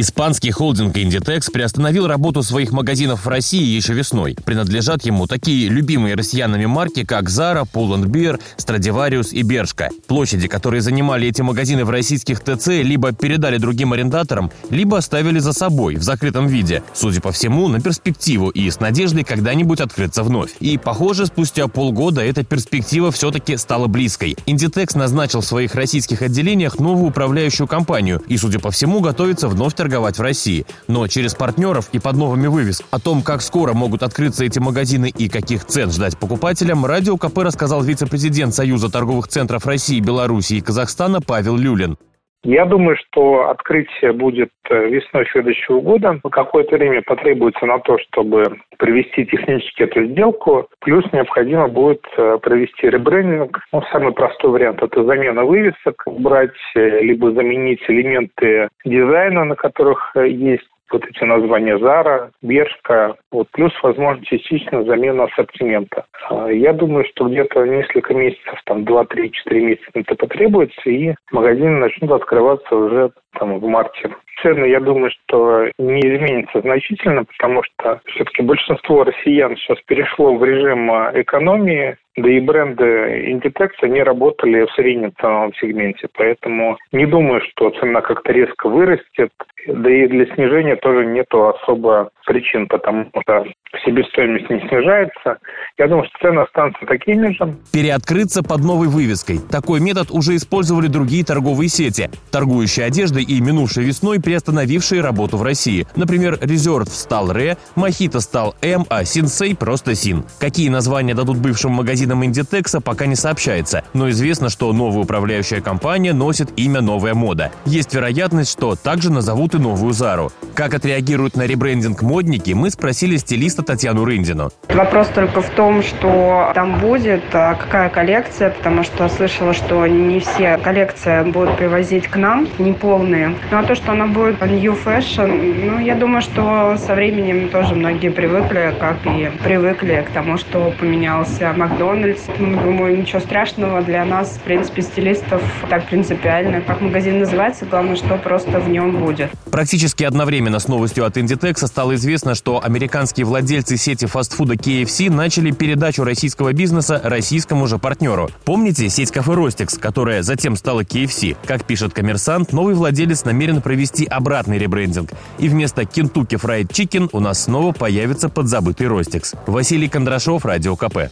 Испанский холдинг Inditex приостановил работу своих магазинов в России еще весной. Принадлежат ему такие любимые россиянами марки, как Zara, Pull&Bear, Stradivarius и Bershka. Площади, которые занимали эти магазины в российских ТЦ, либо передали другим арендаторам, либо оставили за собой в закрытом виде. Судя по всему, на перспективу и с надеждой когда-нибудь открыться вновь. И, похоже, спустя полгода эта перспектива все-таки стала близкой. Inditex назначил в своих российских отделениях новую управляющую компанию и, судя по всему, готовится вновь торговать торговать в России, но через партнеров и под новыми вывесками. О том, как скоро могут открыться эти магазины и каких цен ждать покупателям, Радио КП рассказал вице-президент Союза торговых центров России, Беларуси и Казахстана Павел Люлин. Я думаю, что открытие будет э, весной следующего года. Какое-то время потребуется на то, чтобы провести технически эту сделку. Плюс необходимо будет э, провести ребрендинг. Ну, самый простой вариант – это замена вывесок, убрать э, либо заменить элементы дизайна, на которых есть вот эти названия Зара, Бершка, вот, плюс, возможно, частично замена ассортимента. А, я думаю, что где-то несколько месяцев, там 2-3-4 месяца это потребуется, и магазины начнут открываться уже там в марте. Цены, я думаю, что не изменятся значительно, потому что все-таки большинство россиян сейчас перешло в режим а, экономии, да и бренды Inditex, они работали в среднем ценовом сегменте, поэтому не думаю, что цена как-то резко вырастет, да и для снижения тоже нету особо причин, потому что себестоимость не снижается. Я думаю, что цены останутся такими же. Переоткрыться под новой вывеской. Такой метод уже использовали другие торговые сети, торгующие одеждой и минувшей весной приостановившие работу в России. Например, Resort стал Ре, Мохито стал М, а Синсей просто Син. Какие названия дадут бывшим магазинам Индитекса, пока не сообщается, но известно, что новая управляющая компания носит имя «Новая мода». Есть вероятность, что также назовут и новую Зару. Как отреагируют на ребрендинг модники, мы спросили стилиста Татьяну Рындину. Вопрос только в том, что там будет, а какая коллекция, потому что слышала, что не все коллекции будут привозить к нам, не полные. Ну а то, что она будет new fashion, ну я думаю, что со временем тоже многие привыкли, как и привыкли к тому, что поменялся Макдональдс. Ну, думаю, ничего страшного для нас, в принципе, стилистов так принципиально. Как магазин называется, главное, что просто в нем будет. Практически одновременно с новостью от Inditex стало известно, что американские владельцы сети фастфуда KFC начали передачу российского бизнеса российскому же партнеру. Помните сеть кафе Ростикс, которая затем стала KFC? Как пишет коммерсант, новый владелец намерен провести обратный ребрендинг. И вместо Kentucky Fried Chicken у нас снова появится подзабытый Ростикс. Василий Кондрашов, Радио КП.